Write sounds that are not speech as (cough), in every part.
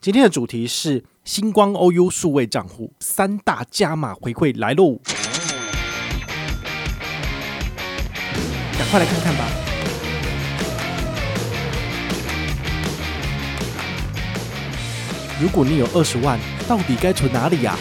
今天的主题是星光 OU 数位账户三大加码回馈来喽，赶快来看看吧！如果你有二十万，到底该存哪里呀？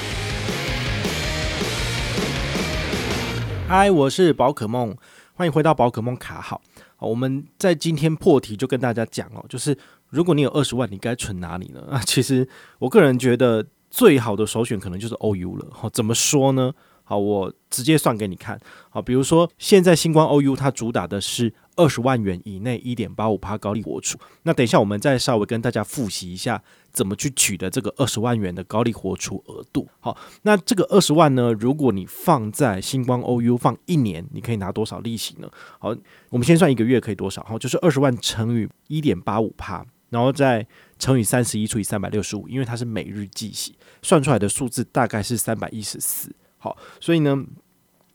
嗨，我是宝可梦，欢迎回到宝可梦卡好。我们在今天破题就跟大家讲哦，就是。如果你有二十万，你该存哪里呢？(laughs) 啊，其实我个人觉得最好的首选可能就是 OU 了。好，怎么说呢？好，我直接算给你看。好，比如说现在星光 OU 它主打的是二十万元以内一点八五趴高利活储。那等一下我们再稍微跟大家复习一下怎么去取得这个二十万元的高利活储额度。好，那这个二十万呢，如果你放在星光 OU 放一年，你可以拿多少利息呢？好，我们先算一个月可以多少？好，就是二十万乘以一点八五趴。然后再乘以三十一除以三百六十五，因为它是每日计息，算出来的数字大概是三百一十四。好，所以呢，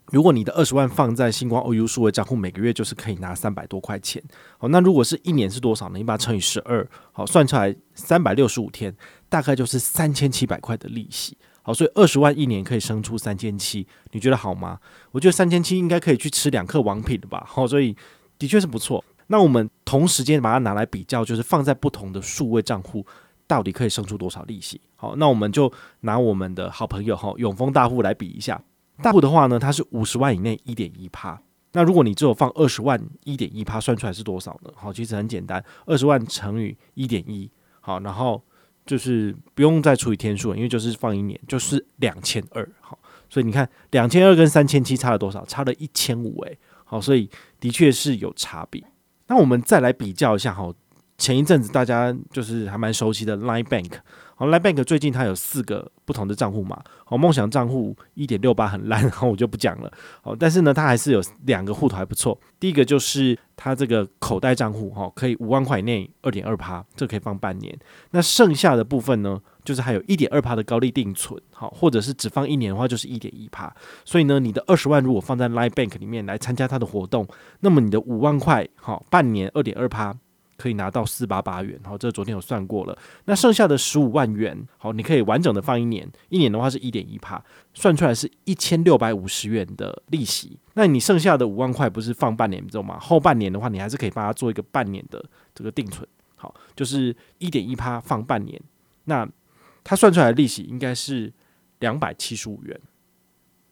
如果你的二十万放在星光 OU 数位账户，每个月就是可以拿三百多块钱。好，那如果是一年是多少呢？你把它乘以十二，好，算出来三百六十五天，大概就是三千七百块的利息。好，所以二十万一年可以生出三千七，你觉得好吗？我觉得三千七应该可以去吃两颗王品的吧。好，所以的确是不错。那我们同时间把它拿来比较，就是放在不同的数位账户，到底可以生出多少利息？好，那我们就拿我们的好朋友哈永丰大户来比一下。大户的话呢，它是五十万以内一点一趴。那如果你只有放二十万，一点一趴算出来是多少呢？好，其实很简单，二十万乘以一点一，好，然后就是不用再除以天数了，因为就是放一年，就是两千二。好，所以你看两千二跟三千七差了多少？差了一千五诶。好，所以的确是有差别。那我们再来比较一下哈，前一阵子大家就是还蛮熟悉的 Line Bank，好，Line Bank 最近它有四个不同的账户嘛，好，梦想账户一点六八很烂，然后我就不讲了，好，但是呢，它还是有两个户头还不错，第一个就是它这个口袋账户哈，可以五万块以内二点二趴，这可以放半年，那剩下的部分呢？就是还有一点二趴的高利定存，好，或者是只放一年的话，就是一点一趴。所以呢，你的二十万如果放在 Line Bank 里面来参加它的活动，那么你的五万块，好，半年二点二趴可以拿到四八八元，好，这昨天有算过了。那剩下的十五万元，好，你可以完整的放一年，一年的话是一点一趴，算出来是一千六百五十元的利息。那你剩下的五万块不是放半年，你知道吗？后半年的话，你还是可以帮他做一个半年的这个定存，好，就是一点一趴放半年，那。他算出来的利息应该是两百七十五元，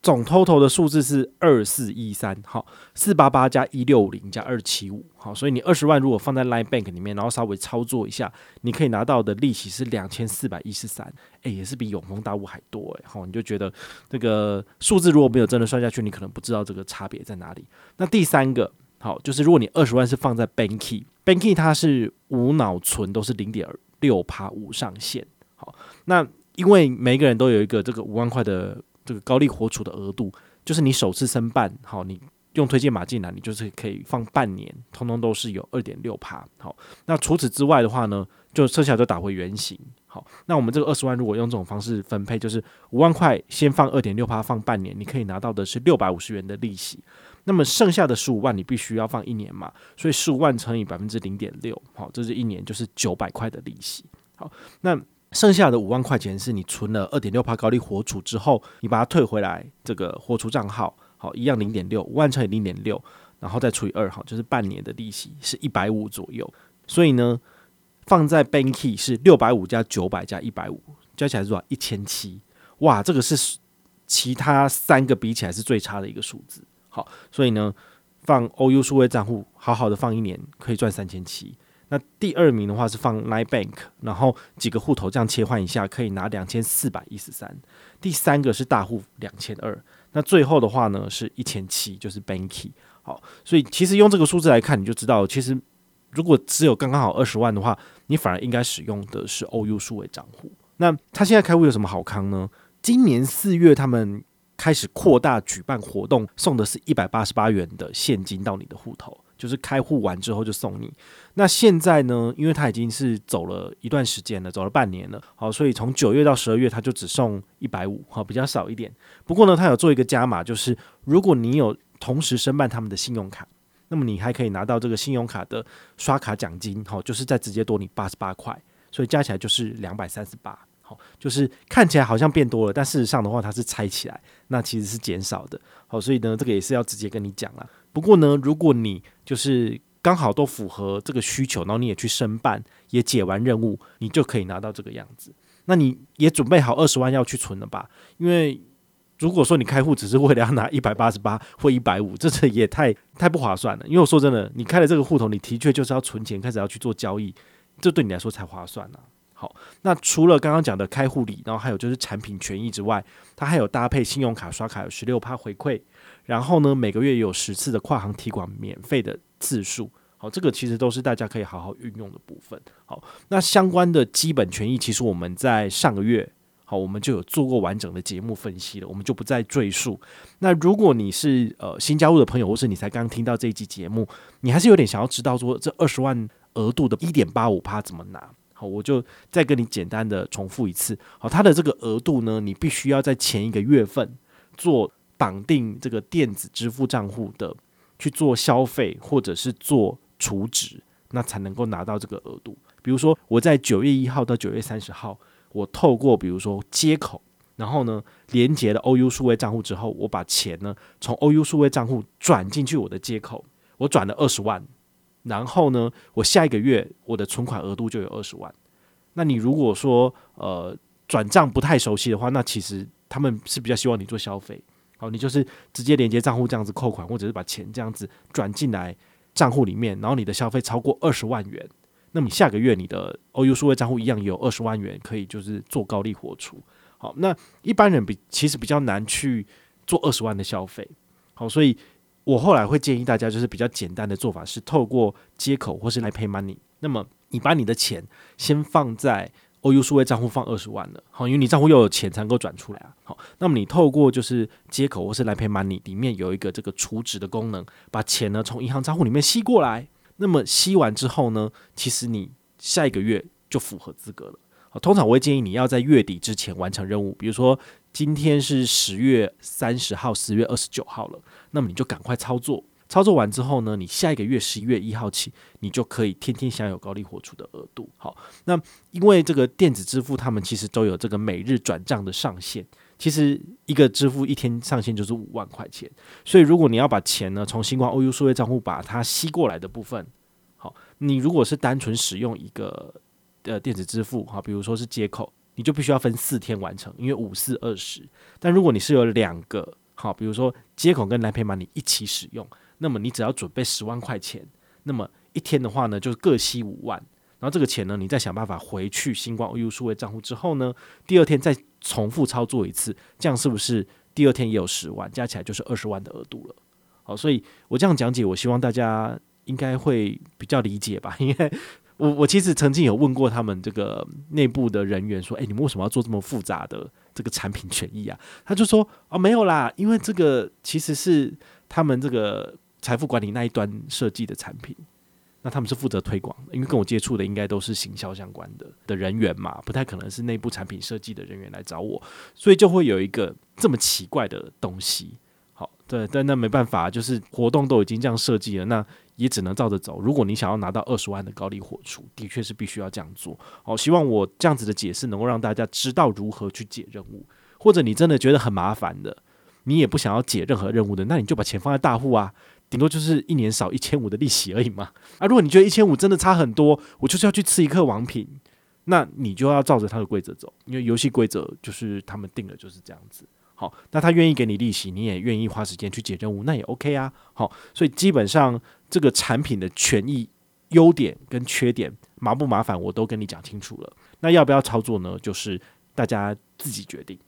总 total 的数字是二四一三，好，四八八加一六五零加二七五，好，所以你二十万如果放在 Line Bank 里面，然后稍微操作一下，你可以拿到的利息是两千四百一十三，诶，也是比永丰大物还多诶。好，你就觉得这个数字如果没有真的算下去，你可能不知道这个差别在哪里。那第三个，好，就是如果你二十万是放在 Banky，Banky 它是无脑存，都是零点六趴无上限。好，那因为每个人都有一个这个五万块的这个高利活储的额度，就是你首次申办，好，你用推荐码进来，你就是可以放半年，通通都是有二点六趴。好，那除此之外的话呢，就剩下就打回原形。好，那我们这个二十万如果用这种方式分配，就是五万块先放二点六趴，放半年，你可以拿到的是六百五十元的利息。那么剩下的十五万你必须要放一年嘛，所以十五万乘以百分之零点六，好，这是一年就是九百块的利息。好，那。剩下的五万块钱是你存了二点六趴高利活储之后，你把它退回来，这个活储账号好一样零点六，五万乘以零点六，然后再除以二，好就是半年的利息是一百五左右。所以呢，放在 Banky 是六百五加九百加一百五，加起来是多少？一千七。哇，这个是其他三个比起来是最差的一个数字。好，所以呢，放 OU 数位账户，好好的放一年可以赚三千七。那第二名的话是放 Line Bank，然后几个户头这样切换一下，可以拿两千四百一十三。第三个是大户两千二，那最后的话呢是一千七，就是 Banky。好，所以其实用这个数字来看，你就知道，其实如果只有刚刚好二十万的话，你反而应该使用的是 OU 数位账户。那他现在开户有什么好康呢？今年四月他们开始扩大举办活动，送的是一百八十八元的现金到你的户头。就是开户完之后就送你。那现在呢？因为他已经是走了一段时间了，走了半年了，好，所以从九月到十二月，他就只送一百五，好，比较少一点。不过呢，他有做一个加码，就是如果你有同时申办他们的信用卡，那么你还可以拿到这个信用卡的刷卡奖金，好，就是再直接多你八十八块。所以加起来就是两百三十八。就是看起来好像变多了，但事实上的话，它是拆起来，那其实是减少的。好，所以呢，这个也是要直接跟你讲了。不过呢，如果你就是刚好都符合这个需求，然后你也去申办，也解完任务，你就可以拿到这个样子。那你也准备好二十万要去存了吧？因为如果说你开户只是为了要拿一百八十八或一百五，这这也太太不划算了。因为我说真的，你开了这个户头，你的确就是要存钱，开始要去做交易，这对你来说才划算呢。好，那除了刚刚讲的开户礼，然后还有就是产品权益之外，它还有搭配信用卡刷卡有十六趴回馈，然后呢每个月有十次的跨行提款免费的次数。好，这个其实都是大家可以好好运用的部分。好，那相关的基本权益，其实我们在上个月，好，我们就有做过完整的节目分析了，我们就不再赘述。那如果你是呃新加入的朋友，或是你才刚听到这一集节目，你还是有点想要知道说这二十万额度的一点八五趴怎么拿？好，我就再跟你简单的重复一次。好，它的这个额度呢，你必须要在前一个月份做绑定这个电子支付账户的去做消费，或者是做。储值，那才能够拿到这个额度。比如说，我在九月一号到九月三十号，我透过比如说接口，然后呢连接了 OU 数位账户之后，我把钱呢从 OU 数位账户转进去我的接口，我转了二十万，然后呢我下一个月我的存款额度就有二十万。那你如果说呃转账不太熟悉的话，那其实他们是比较希望你做消费，好，你就是直接连接账户这样子扣款，或者是把钱这样子转进来。账户里面，然后你的消费超过二十万元，那么下个月你的 OU 数位账户一样有二十万元可以就是做高利活出。好，那一般人比其实比较难去做二十万的消费。好，所以我后来会建议大家就是比较简单的做法是透过接口或是来 Pay Money，那么你把你的钱先放在。OU 数位账户放二十万了，好，因为你账户又有钱才能够转出来啊。好，那么你透过就是接口或是来 Pay Money 里面有一个这个储值的功能，把钱呢从银行账户里面吸过来。那么吸完之后呢，其实你下一个月就符合资格了。好，通常我会建议你要在月底之前完成任务，比如说今天是十月三十号，十月二十九号了，那么你就赶快操作。操作完之后呢，你下一个月十一月一号起，你就可以天天享有高利活出的额度。好，那因为这个电子支付，他们其实都有这个每日转账的上限。其实一个支付一天上限就是五万块钱，所以如果你要把钱呢从新光 OU 数位账户把它吸过来的部分，好，你如果是单纯使用一个呃电子支付，好，比如说是接口，你就必须要分四天完成，因为五四二十。但如果你是有两个，好，比如说接口跟 Line Pay Money 一起使用。那么你只要准备十万块钱，那么一天的话呢，就是各吸五万，然后这个钱呢，你再想办法回去星光 OU 数位账户之后呢，第二天再重复操作一次，这样是不是第二天也有十万，加起来就是二十万的额度了？好，所以我这样讲解，我希望大家应该会比较理解吧，因为我我其实曾经有问过他们这个内部的人员说，诶，你们为什么要做这么复杂的这个产品权益啊？他就说，哦，没有啦，因为这个其实是他们这个。财富管理那一端设计的产品，那他们是负责推广，因为跟我接触的应该都是行销相关的的人员嘛，不太可能是内部产品设计的人员来找我，所以就会有一个这么奇怪的东西。对，但那没办法，就是活动都已经这样设计了，那也只能照着走。如果你想要拿到二十万的高利活出，的确是必须要这样做。好，希望我这样子的解释能够让大家知道如何去解任务，或者你真的觉得很麻烦的，你也不想要解任何任务的，那你就把钱放在大户啊。顶多就是一年少一千五的利息而已嘛。啊，如果你觉得一千五真的差很多，我就是要去吃一颗王品，那你就要照着他的规则走，因为游戏规则就是他们定的就是这样子。好，那他愿意给你利息，你也愿意花时间去解任务，那也 OK 啊。好，所以基本上这个产品的权益、优点跟缺点麻不麻烦，我都跟你讲清楚了。那要不要操作呢？就是大家自己决定。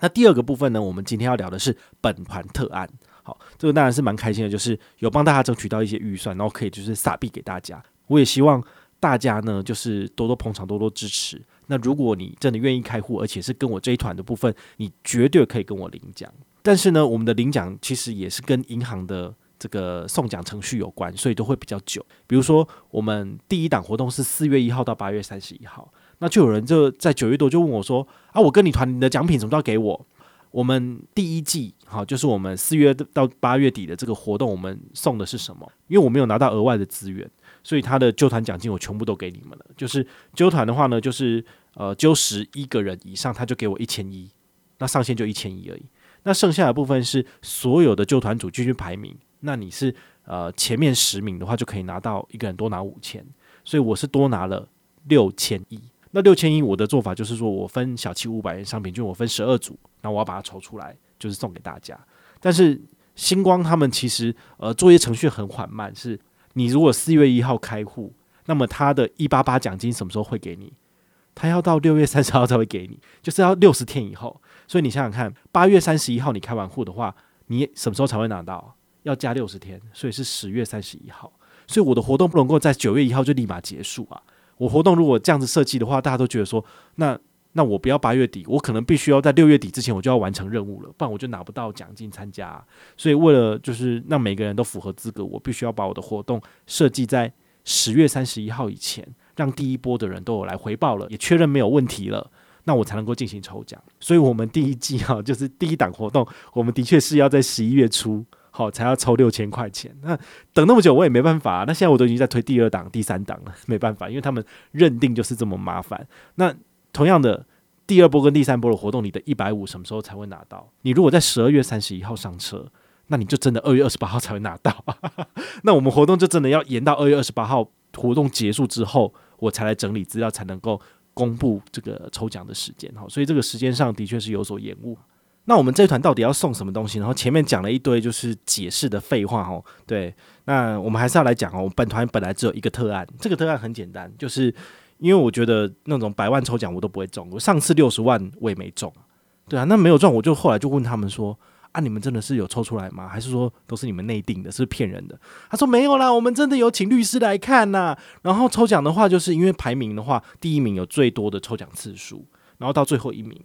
那第二个部分呢，我们今天要聊的是本团特案。好，这个当然是蛮开心的，就是有帮大家争取到一些预算，然后可以就是撒币给大家。我也希望大家呢，就是多多捧场，多多支持。那如果你真的愿意开户，而且是跟我这一团的部分，你绝对可以跟我领奖。但是呢，我们的领奖其实也是跟银行的这个送奖程序有关，所以都会比较久。比如说，我们第一档活动是四月一号到八月三十一号，那就有人就在九月多就问我说：“啊，我跟你团，你的奖品什么时候给我？”我们第一季好，就是我们四月到八月底的这个活动，我们送的是什么？因为我没有拿到额外的资源，所以他的揪团奖金我全部都给你们了。就是揪团的话呢，就是呃揪十一个人以上，他就给我一千一，那上限就一千一而已。那剩下的部分是所有的揪团组继续排名，那你是呃前面十名的话，就可以拿到一个人多拿五千，所以我是多拿了六千一。那六千一我的做法就是说我分小七五百元商品券，我分十二组，那我要把它筹出来，就是送给大家。但是星光他们其实呃作业程序很缓慢，是你如果四月一号开户，那么他的一八八奖金什么时候会给你？他要到六月三十号才会给你，就是要六十天以后。所以你想想看，八月三十一号你开完户的话，你什么时候才会拿到？要加六十天，所以是十月三十一号。所以我的活动不能够在九月一号就立马结束啊！我活动如果这样子设计的话，大家都觉得说，那那我不要八月底，我可能必须要在六月底之前我就要完成任务了，不然我就拿不到奖金参加。所以为了就是让每个人都符合资格，我必须要把我的活动设计在十月三十一号以前，让第一波的人都有来回报了，也确认没有问题了。那我才能够进行抽奖，所以我们第一季哈，就是第一档活动，我们的确是要在十一月初好才要抽六千块钱。那等那么久我也没办法，那现在我都已经在推第二档、第三档了，没办法，因为他们认定就是这么麻烦。那同样的，第二波跟第三波的活动，你的一百五什么时候才会拿到？你如果在十二月三十一号上车，那你就真的二月二十八号才会拿到。(laughs) 那我们活动就真的要延到二月二十八号活动结束之后，我才来整理资料，才能够。公布这个抽奖的时间哈，所以这个时间上的确是有所延误。那我们这团到底要送什么东西？然后前面讲了一堆就是解释的废话哦。对，那我们还是要来讲哦。我们本团本来只有一个特案，这个特案很简单，就是因为我觉得那种百万抽奖我都不会中，我上次六十万我也没中，对啊，那没有中我就后来就问他们说。啊！你们真的是有抽出来吗？还是说都是你们内定的？是骗人的？他说没有啦，我们真的有请律师来看呐。然后抽奖的话，就是因为排名的话，第一名有最多的抽奖次数，然后到最后一名。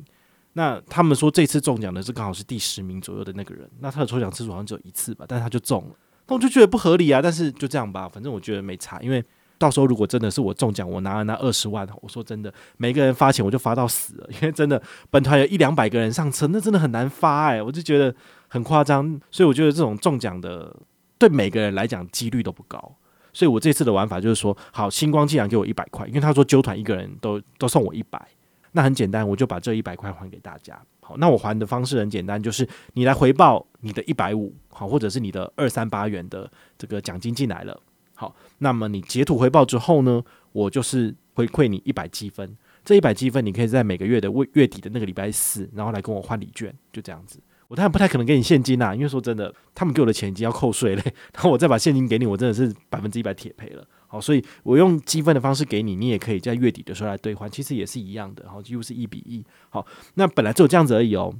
那他们说这次中奖的是刚好是第十名左右的那个人，那他的抽奖次数好像只有一次吧，但是他就中了。那我就觉得不合理啊。但是就这样吧，反正我觉得没差，因为。到时候如果真的是我中奖，我拿了那二十万，我说真的，每个人发钱我就发到死了，因为真的本团有一两百个人上车，那真的很难发哎、我就觉得很夸张，所以我觉得这种中奖的对每个人来讲几率都不高，所以我这次的玩法就是说，好，星光既然给我一百块，因为他说揪团一个人都都送我一百，那很简单，我就把这一百块还给大家。好，那我还的方式很简单，就是你来回报你的一百五，好，或者是你的二三八元的这个奖金进来了。好，那么你截图回报之后呢，我就是回馈你一百积分。这一百积分，你可以在每个月的月底的那个礼拜四，然后来跟我换礼券，就这样子。我当然不太可能给你现金啦、因为说真的，他们给我的钱已经要扣税嘞。(laughs) 然后我再把现金给你，我真的是百分之一百铁赔了。好，所以我用积分的方式给你，你也可以在月底的时候来兑换，其实也是一样的。好，几乎是一比一。好，那本来只有这样子而已哦。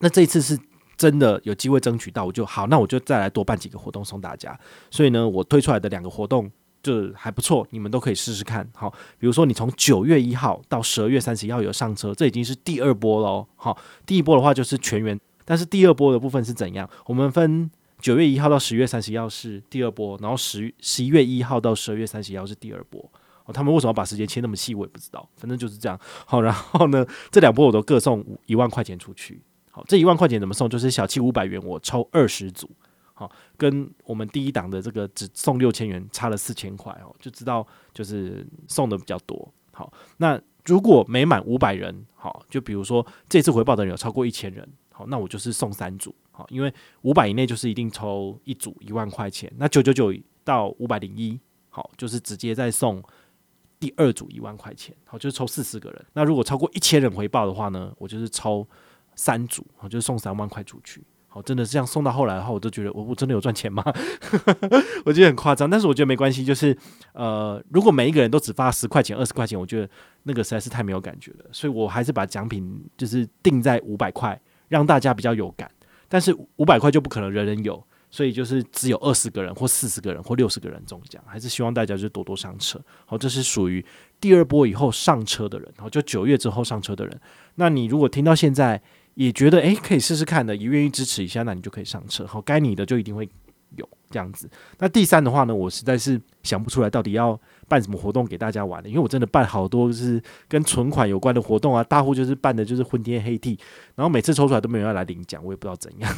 那这一次是。真的有机会争取到，我就好，那我就再来多办几个活动送大家。所以呢，我推出来的两个活动就还不错，你们都可以试试看。好，比如说你从九月一号到十二月三十一号有上车，这已经是第二波喽。好，第一波的话就是全员，但是第二波的部分是怎样？我们分九月一号到十月三十一号是第二波，然后十十一月一号到十二月三十一号是第二波。哦，他们为什么把时间切那么细，我也不知道，反正就是这样。好，然后呢，这两波我都各送一万块钱出去。好，这一万块钱怎么送？就是小七五百元，我抽二十组，好，跟我们第一档的这个只送六千元差了四千块哦，就知道就是送的比较多。好，那如果每满五百人，好，就比如说这次回报的人有超过一千人，好，那我就是送三组，好，因为五百以内就是一定抽一组一万块钱，那九九九到五百零一，好，就是直接再送第二组一万块钱，好，就是抽四十个人。那如果超过一千人回报的话呢，我就是抽。三组，我就送三万块出去。好，真的是这样送到后来的话，我都觉得我我真的有赚钱吗？(laughs) 我觉得很夸张，但是我觉得没关系。就是呃，如果每一个人都只发十块钱、二十块钱，我觉得那个实在是太没有感觉了。所以我还是把奖品就是定在五百块，让大家比较有感。但是五百块就不可能人人有，所以就是只有二十个人或四十个人或六十个人中奖。还是希望大家就多多上车。好，这是属于第二波以后上车的人，好，就九月之后上车的人。那你如果听到现在，也觉得诶、可以试试看的，也愿意支持一下，那你就可以上车。好，该你的就一定会有这样子。那第三的话呢，我实在是想不出来到底要办什么活动给大家玩的，因为我真的办好多就是跟存款有关的活动啊，大户就是办的就是昏天黑地，然后每次抽出来都没有人要来领奖，我也不知道怎样。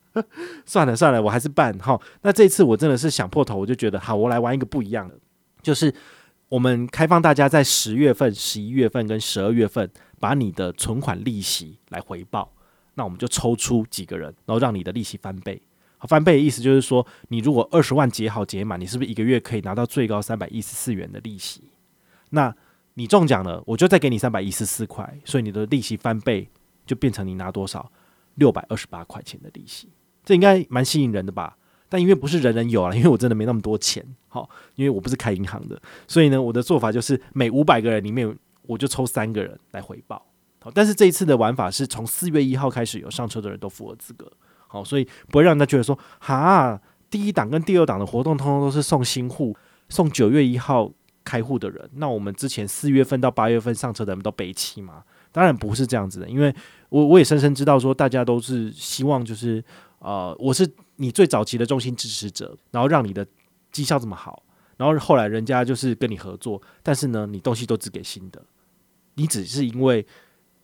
(laughs) 算了算了，我还是办哈。那这次我真的是想破头，我就觉得好，我来玩一个不一样的，就是我们开放大家在十月份、十一月份跟十二月份，把你的存款利息来回报。那我们就抽出几个人，然后让你的利息翻倍。翻倍的意思就是说，你如果二十万结好结满，你是不是一个月可以拿到最高三百一十四元的利息？那你中奖了，我就再给你三百一十四块，所以你的利息翻倍就变成你拿多少？六百二十八块钱的利息，这应该蛮吸引人的吧？但因为不是人人有啊，因为我真的没那么多钱，好，因为我不是开银行的，所以呢，我的做法就是每五百个人里面有，我就抽三个人来回报。好，但是这一次的玩法是从四月一号开始有上车的人都符合资格，好，所以不会让人家觉得说，哈，第一档跟第二档的活动通通都是送新户，送九月一号开户的人，那我们之前四月份到八月份上车的人都北七吗？当然不是这样子的，因为我我也深深知道说，大家都是希望就是，呃，我是你最早期的中心支持者，然后让你的绩效这么好，然后后来人家就是跟你合作，但是呢，你东西都只给新的，你只是因为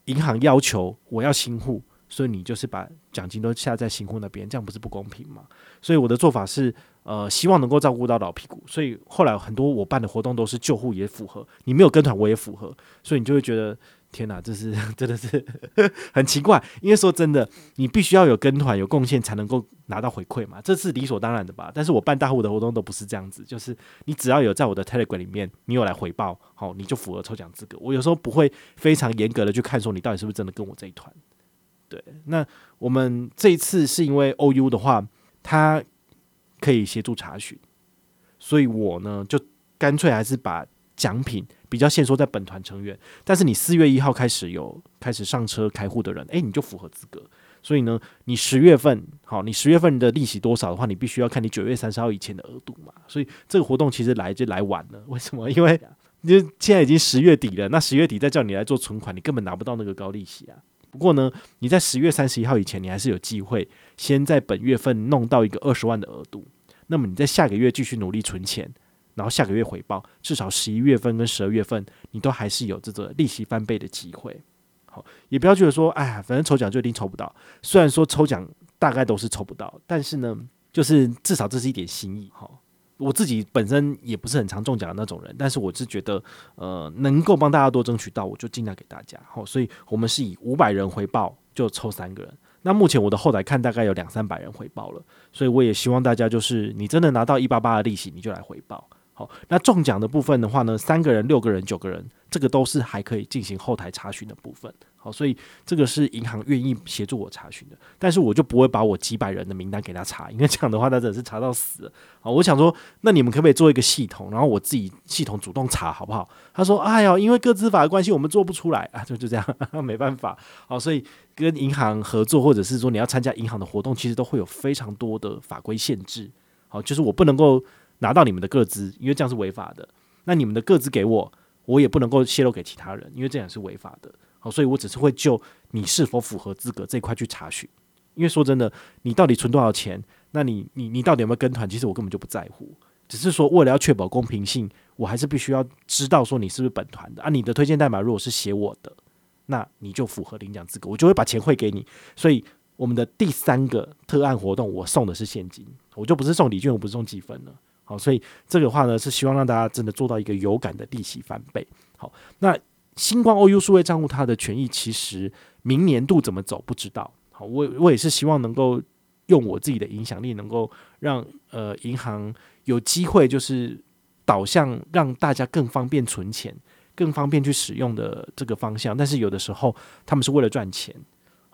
银行要求我要新户，所以你就是把奖金都下在新户那边，这样不是不公平吗？所以我的做法是，呃，希望能够照顾到老屁股，所以后来很多我办的活动都是旧户也符合，你没有跟团我也符合，所以你就会觉得。天哪，这是 (laughs) 真的是 (laughs) 很奇怪，因为说真的，你必须要有跟团有贡献才能够拿到回馈嘛，这是理所当然的吧？但是我办大户的活动都不是这样子，就是你只要有在我的 Telegram 里面，你有来回报，好，你就符合抽奖资格。我有时候不会非常严格的去看说你到底是不是真的跟我这一团。对，那我们这一次是因为 OU 的话，他可以协助查询，所以我呢就干脆还是把奖品。比较限缩在本团成员，但是你四月一号开始有开始上车开户的人，诶，你就符合资格。所以呢，你十月份好，你十月份的利息多少的话，你必须要看你九月三十号以前的额度嘛。所以这个活动其实来就来晚了，为什么？(laughs) 因为就现在已经十月底了，那十月底再叫你来做存款，你根本拿不到那个高利息啊。不过呢，你在十月三十一号以前，你还是有机会先在本月份弄到一个二十万的额度，那么你在下个月继续努力存钱。然后下个月回报，至少十一月份跟十二月份，你都还是有这个利息翻倍的机会。好，也不要觉得说，哎，反正抽奖就一定抽不到。虽然说抽奖大概都是抽不到，但是呢，就是至少这是一点心意。好，我自己本身也不是很常中奖的那种人，但是我是觉得，呃，能够帮大家多争取到，我就尽量给大家。好，所以我们是以五百人回报就抽三个人。那目前我的后台看大概有两三百人回报了，所以我也希望大家就是你真的拿到一八八的利息，你就来回报。好，那中奖的部分的话呢，三个人、六个人、九个人，这个都是还可以进行后台查询的部分。好，所以这个是银行愿意协助我查询的，但是我就不会把我几百人的名单给他查，因为这样的话他真的是查到死了。好，我想说，那你们可不可以做一个系统，然后我自己系统主动查，好不好？他说：“哎呀，因为个资法的关系，我们做不出来啊，就就这样，(laughs) 没办法。”好，所以跟银行合作，或者是说你要参加银行的活动，其实都会有非常多的法规限制。好，就是我不能够。拿到你们的个资，因为这样是违法的。那你们的个资给我，我也不能够泄露给其他人，因为这样是违法的。好，所以我只是会就你是否符合资格这一块去查询。因为说真的，你到底存多少钱？那你你你到底有没有跟团？其实我根本就不在乎。只是说为了要确保公平性，我还是必须要知道说你是不是本团的啊。你的推荐代码如果是写我的，那你就符合领奖资格，我就会把钱汇给你。所以我们的第三个特案活动，我送的是现金，我就不是送礼券，我不是送积分了。好，所以这个话呢，是希望让大家真的做到一个有感的利息翻倍。好，那星光 OU 数位账户它的权益其实明年度怎么走不知道。好，我我也是希望能够用我自己的影响力，能够让呃银行有机会就是导向让大家更方便存钱、更方便去使用的这个方向。但是有的时候他们是为了赚钱。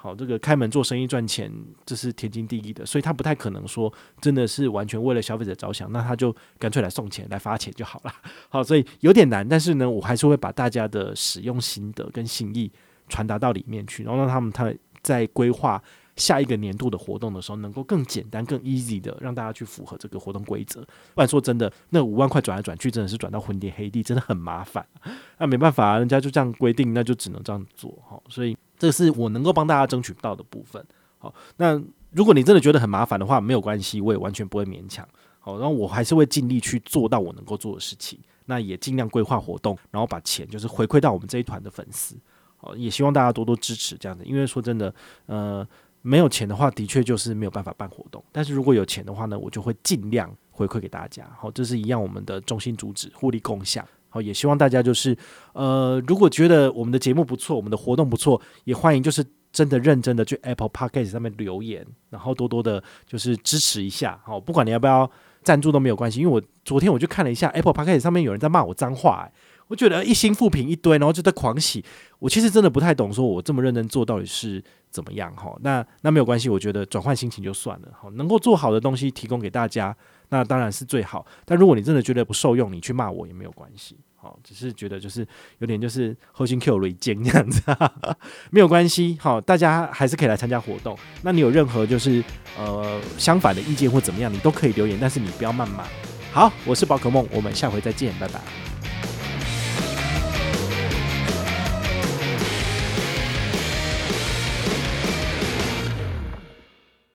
好，这个开门做生意赚钱，这是天经地义的，所以他不太可能说真的是完全为了消费者着想，那他就干脆来送钱来发钱就好了。(laughs) 好，所以有点难，但是呢，我还是会把大家的使用心得跟心意传达到里面去，然后让他们他在规划下一个年度的活动的时候，能够更简单、更 easy 的让大家去符合这个活动规则。不然说真的，那五万块转来转去，真的是转到昏天黑地，真的很麻烦。(laughs) 那没办法啊，人家就这样规定，那就只能这样做。好，所以。这是我能够帮大家争取到的部分。好，那如果你真的觉得很麻烦的话，没有关系，我也完全不会勉强。好，然后我还是会尽力去做到我能够做的事情。那也尽量规划活动，然后把钱就是回馈到我们这一团的粉丝。好，也希望大家多多支持这样子，因为说真的，呃，没有钱的话，的确就是没有办法办活动。但是如果有钱的话呢，我就会尽量回馈给大家。好，这是一样我们的中心主旨，互利共享。好，也希望大家就是，呃，如果觉得我们的节目不错，我们的活动不错，也欢迎就是真的认真的去 Apple Podcast 上面留言，然后多多的就是支持一下。好，不管你要不要赞助都没有关系，因为我昨天我就看了一下 Apple Podcast 上面有人在骂我脏话，欸，我觉得一星负评一堆，然后就在狂喜。我其实真的不太懂，说我这么认真做到底是怎么样？哈，那那没有关系，我觉得转换心情就算了。哈，能够做好的东西提供给大家。那当然是最好，但如果你真的觉得不受用，你去骂我也没有关系，好，只是觉得就是有点就是核心 Q 雷尖这样子，(laughs) 没有关系，好，大家还是可以来参加活动。那你有任何就是呃相反的意见或怎么样，你都可以留言，但是你不要谩骂。好，我是宝可梦，我们下回再见，拜拜。